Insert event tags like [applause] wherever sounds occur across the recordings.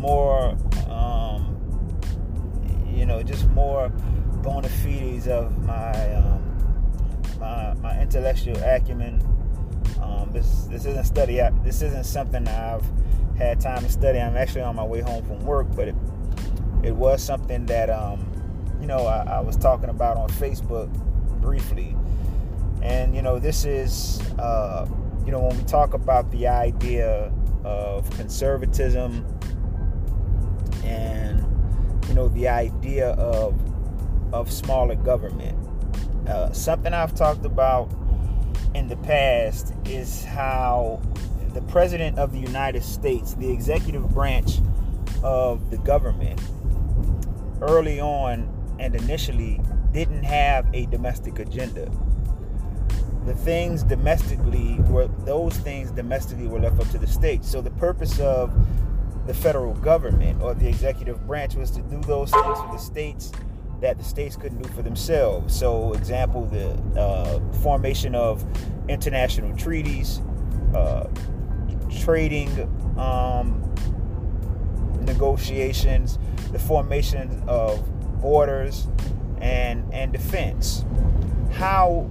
more, um, you know, just more bona fides of my um, my my intellectual acumen. Um, this this isn't study. This isn't something I've had time to study. I'm actually on my way home from work, but it it was something that um, you know I, I was talking about on Facebook briefly, and you know this is uh, you know when we talk about the idea of conservatism and you know the idea of of smaller government. Uh, something I've talked about in the past is how the president of the United States, the executive branch of the government, early on and initially didn't have a domestic agenda. The things domestically were those things domestically were left up to the states. So the purpose of the federal government or the executive branch was to do those things for the states that the states couldn't do for themselves. So, example, the uh, formation of international treaties, uh, trading um, negotiations, the formation of borders, and and defense. How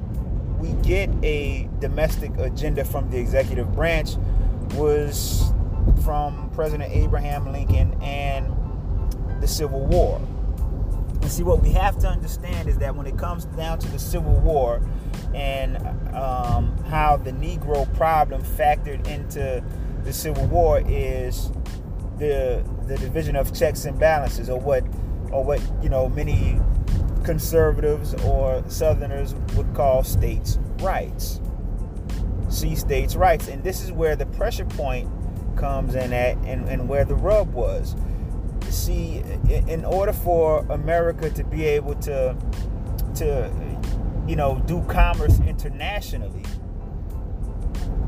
we get a domestic agenda from the executive branch was from President Abraham Lincoln and the Civil War. And see, what we have to understand is that when it comes down to the Civil War and um, how the Negro problem factored into the Civil War is the the division of checks and balances, or what or what you know many conservatives or Southerners would call states' rights. See states' rights, and this is where the pressure point comes in at, and, and where the rub was. See, in order for America to be able to to you know do commerce internationally,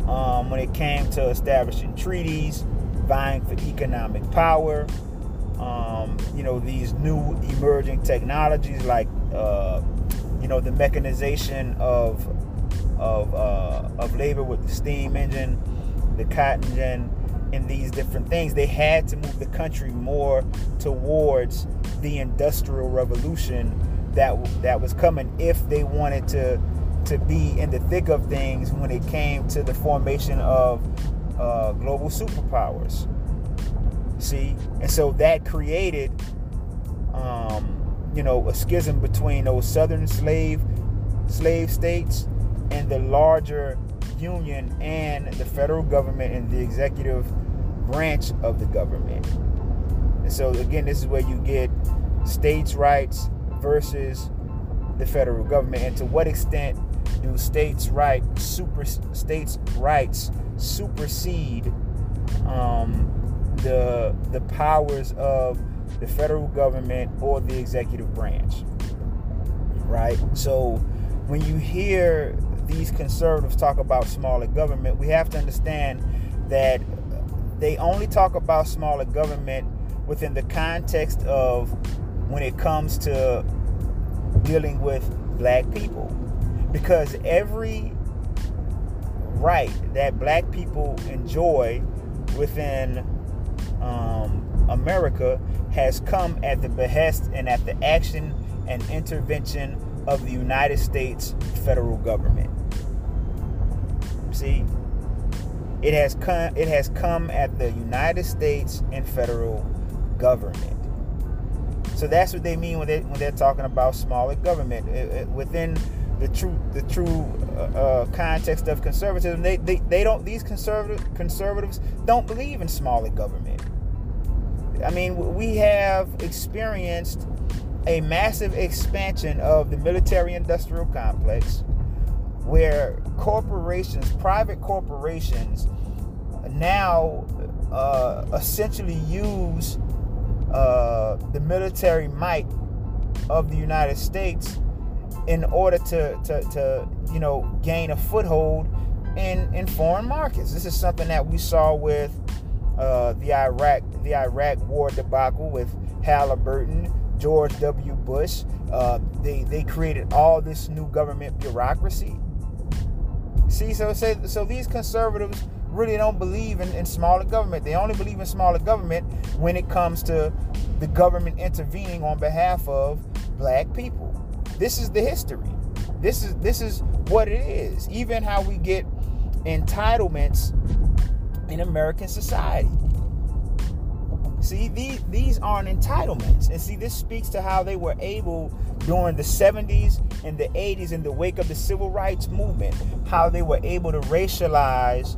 um, when it came to establishing treaties, vying for economic power, um, you know, these new emerging technologies like, uh, you know, the mechanization of of uh, of labor with the steam engine, the cotton gin, and these different things. They had to move the country more towards the industrial revolution that that was coming if they wanted to to be in the thick of things when it came to the formation of uh, global superpowers. See, and so that created, um, you know, a schism between those southern slave slave states and the larger union and the federal government and the executive branch of the government. And so again, this is where you get states' rights versus the federal government, and to what extent do states' rights super states' rights supersede um, the the powers of the federal government or the executive branch. Right? So when you hear these conservatives talk about smaller government, we have to understand that they only talk about smaller government within the context of when it comes to dealing with black people. Because every right that black people enjoy within um, America has come at the behest and at the action and intervention of the United States federal government. See, it has come. It has come at the United States and federal government. So that's what they mean when they when they're talking about smaller government it, it, within the true the true uh, uh, context of conservatism. They, they they don't these conservative conservatives don't believe in smaller government. I mean, we have experienced a massive expansion of the military industrial complex where corporations, private corporations, now uh, essentially use uh, the military might of the United States in order to, to, to you know gain a foothold in in foreign markets. This is something that we saw with uh, the Iraq the Iraq War debacle with Halliburton, George W. Bush. Uh, they they created all this new government bureaucracy. See, so say so these conservatives really don't believe in, in smaller government. They only believe in smaller government when it comes to the government intervening on behalf of black people. This is the history. This is this is what it is. Even how we get entitlements in American society. See, these, these aren't entitlements. And see, this speaks to how they were able during the 70s and the 80s in the wake of the civil rights movement, how they were able to racialize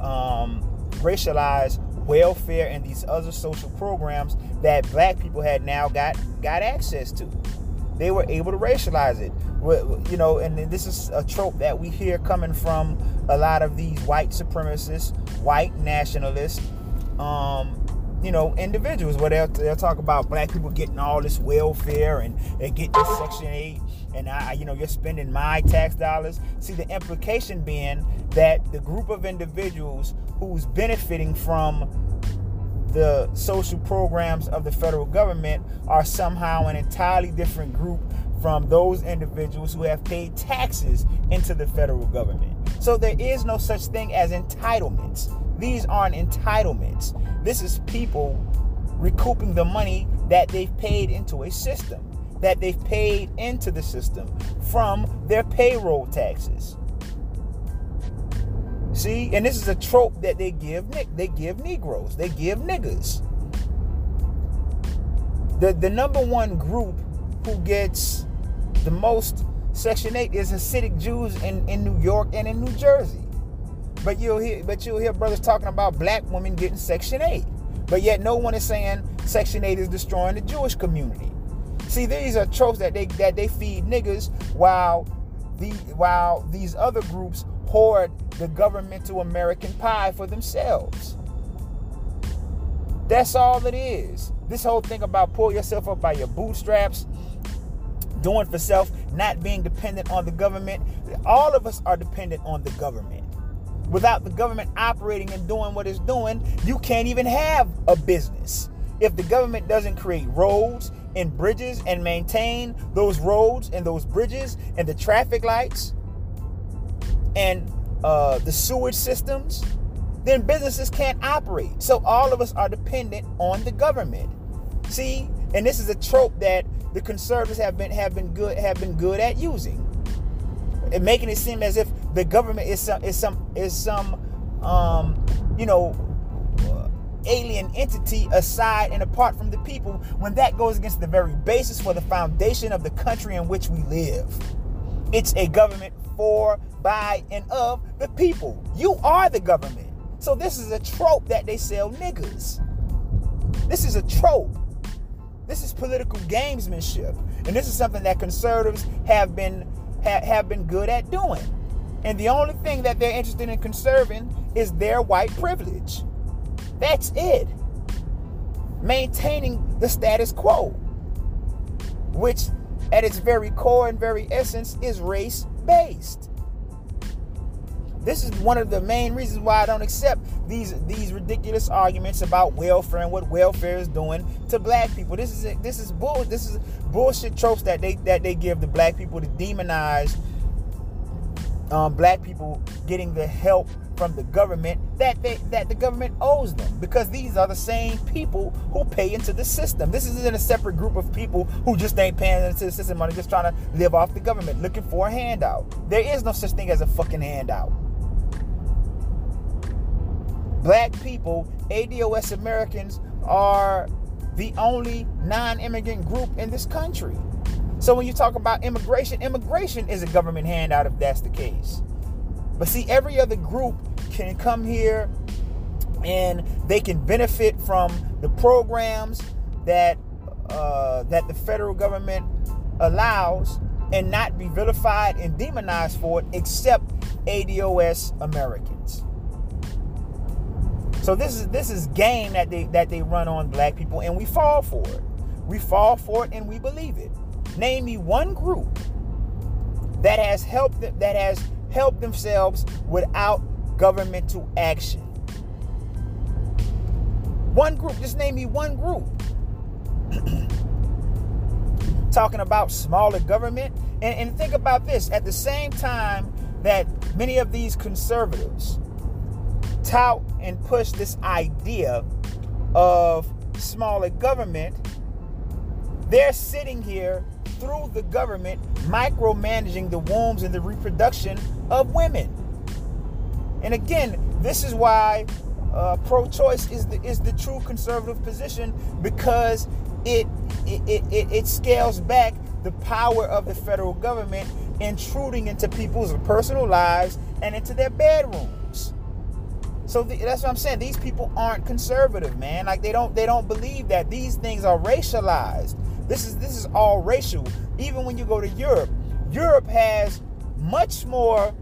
um, racialize welfare and these other social programs that black people had now got got access to. They were able to racialize it. You know, and this is a trope that we hear coming from a lot of these white supremacists, white nationalists, um, you know, individuals where they'll, they'll talk about black people getting all this welfare and they get this Section 8 and I, you know, you're spending my tax dollars. See, the implication being that the group of individuals who's benefiting from the social programs of the federal government are somehow an entirely different group from those individuals who have paid taxes into the federal government. So there is no such thing as entitlements. These aren't entitlements. This is people recouping the money that they've paid into a system, that they've paid into the system from their payroll taxes. See, and this is a trope that they give they give Negroes, they give niggas. The the number one group who gets the most Section 8 is Hasidic Jews in, in New York and in New Jersey. But you'll hear but you'll hear brothers talking about black women getting Section 8. But yet no one is saying Section 8 is destroying the Jewish community. See, these are tropes that they that they feed niggas while the while these other groups hoard the governmental American pie for themselves. That's all it is. This whole thing about pull yourself up by your bootstraps, doing for self, not being dependent on the government. All of us are dependent on the government. Without the government operating and doing what it's doing, you can't even have a business. If the government doesn't create roads and bridges and maintain those roads and those bridges and the traffic lights and uh, the sewage systems, then businesses can't operate. So all of us are dependent on the government. See, and this is a trope that the conservatives have been have been good have been good at using, and making it seem as if the government is some is some is some um, you know alien entity aside and apart from the people when that goes against the very basis for the foundation of the country in which we live. It's a government for, by, and of the people. You are the government. So this is a trope that they sell niggas. This is a trope. This is political gamesmanship. And this is something that conservatives have been ha- have been good at doing. And the only thing that they're interested in conserving is their white privilege. That's it. Maintaining the status quo, which at its very core and very essence is race based. This is one of the main reasons why I don't accept these these ridiculous arguments about welfare and what welfare is doing to black people. This is this is bull this is bullshit tropes that they that they give to black people to demonize um, black people getting the help from the government that they that the government owes them because these are the same people who pay into the system. This isn't a separate group of people who just ain't paying into the system money, just trying to live off the government, looking for a handout. There is no such thing as a fucking handout. Black people, ADOS Americans, are the only non-immigrant group in this country. So when you talk about immigration, immigration is a government handout if that's the case. But see, every other group can come here and they can benefit from the programs that uh, that the federal government allows and not be vilified and demonized for it except ADOS Americans. So this is this is game that they that they run on black people and we fall for it. We fall for it and we believe it. Name me one group that has helped that has helped themselves without governmental action. One group, just name me one group. [clears throat] Talking about smaller government. And, and think about this at the same time that many of these conservatives tout and push this idea of smaller government, they're sitting here through the government micromanaging the wombs and the reproduction of women. And again, this is why uh, pro-choice is the is the true conservative position because it it, it it scales back the power of the federal government intruding into people's personal lives and into their bedrooms. So the, that's what I'm saying. These people aren't conservative, man. Like they don't they don't believe that these things are racialized. This is this is all racial. Even when you go to Europe, Europe has much more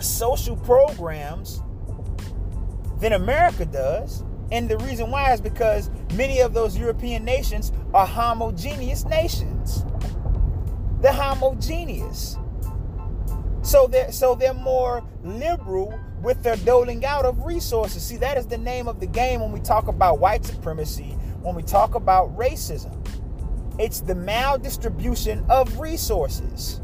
social programs than America does. And the reason why is because many of those European nations are homogeneous nations. They're homogeneous. So they're so they're more liberal with their doling out of resources. See, that is the name of the game when we talk about white supremacy, when we talk about racism. It's the maldistribution of resources.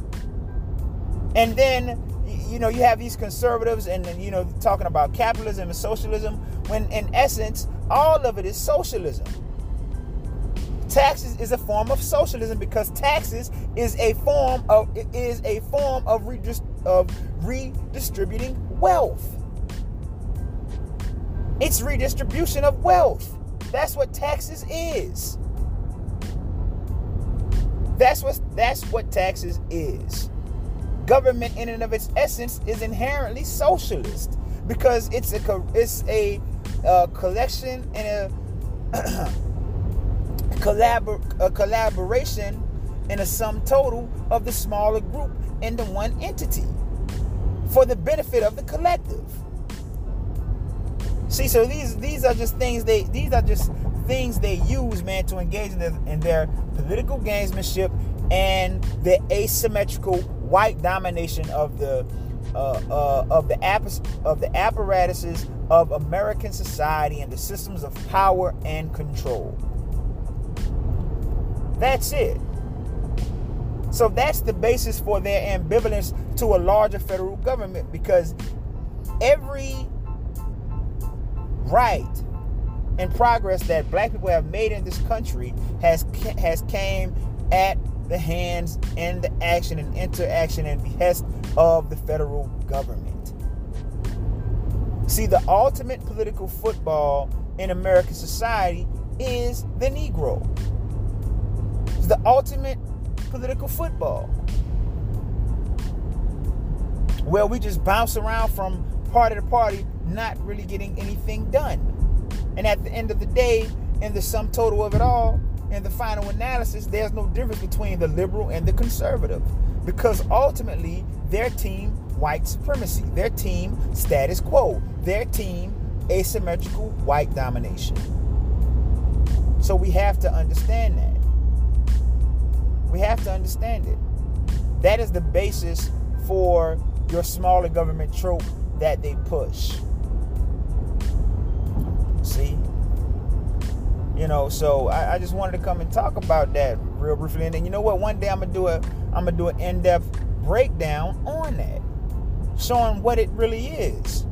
And then you know, you have these conservatives and, you know, talking about capitalism and socialism, when in essence, all of it is socialism. Taxes is a form of socialism because taxes is a form of is a form of redist- of redistributing wealth. It's redistribution of wealth. That's what taxes is. That's what that's what taxes is government in and of its essence is inherently socialist because it's a it's a, a collection and a [clears throat] collabor, a collaboration and a sum total of the smaller group into one entity for the benefit of the collective. See, so these these are just things they these are just things they use, man, to engage in their, in their political gamesmanship and the asymmetrical white domination of the uh, uh, of the of the apparatuses of American society and the systems of power and control. That's it. So that's the basis for their ambivalence to a larger federal government because every right and progress that black people have made in this country has has came at the hands and the action and interaction and behest of the federal government. See, the ultimate political football in American society is the Negro. It's the ultimate political football. Where we just bounce around from party to party, not really getting anything done. And at the end of the day, in the sum total of it all, in the final analysis, there's no difference between the liberal and the conservative because ultimately their team white supremacy, their team status quo, their team asymmetrical white domination. So we have to understand that. We have to understand it. That is the basis for your smaller government trope that they push. See? You know, so I, I, just wanted to come and talk about that real briefly. And then you know what? One day I'm gonna do a I'm gonna do an in-depth breakdown on that, showing what it really is.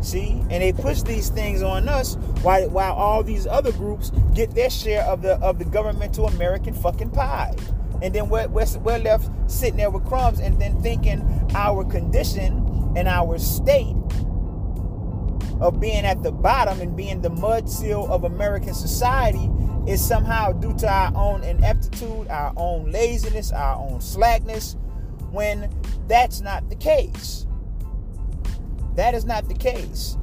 See, and they push these things on us while while all these other groups get their share of the of the governmental American fucking pie. And then we're, we're, we're left sitting there with crumbs and then thinking our condition and our state of being at the bottom and being the mudsill of American society is somehow due to our own ineptitude, our own laziness, our own slackness, when that's not the case. That is not the case.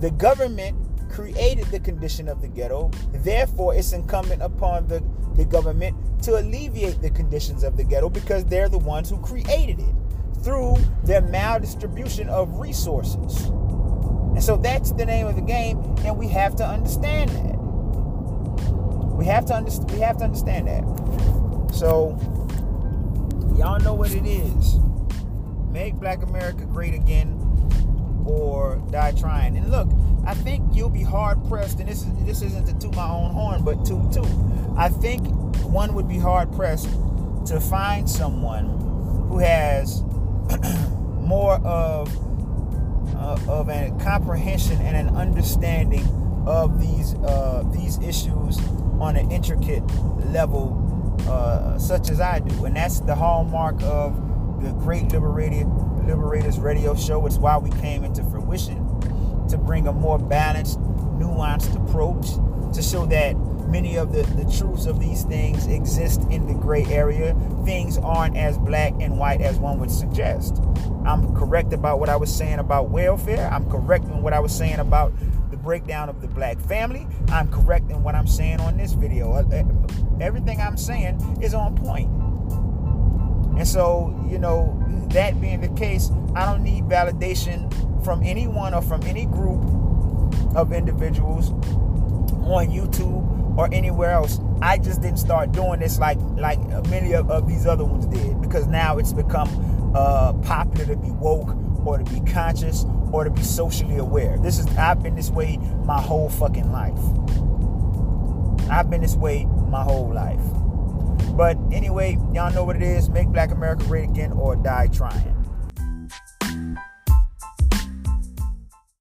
The government created the condition of the ghetto, therefore, it's incumbent upon the, the government to alleviate the conditions of the ghetto because they're the ones who created it through their maldistribution of resources. And so that's the name of the game, and we have to understand that. We have to understand. We have to understand that. So y'all know what it is. Make Black America great again, or die trying. And look, I think you'll be hard pressed. And this is this isn't to toot my own horn, but to toot. I think one would be hard pressed to find someone who has [clears throat] more of uh, of a comprehension and an understanding of these uh, these issues on an intricate level, uh, such as I do, and that's the hallmark of the Great Liberated Liberators Radio Show. It's why we came into fruition to bring a more balanced, nuanced approach to show that many of the, the truths of these things exist in the gray area. Things aren't as black and white as one would suggest. I'm correct about what I was saying about welfare. I'm correct in what I was saying about the breakdown of the black family. I'm correct in what I'm saying on this video. Uh, uh, everything I'm saying is on point. And so, you know, that being the case, I don't need validation from anyone or from any group of individuals on YouTube or anywhere else. I just didn't start doing this like like many of, of these other ones did because now it's become uh, popular to be woke or to be conscious or to be socially aware. This is I've been this way my whole fucking life. I've been this way my whole life. But anyway, y'all know what it is. Make Black America great again or die trying.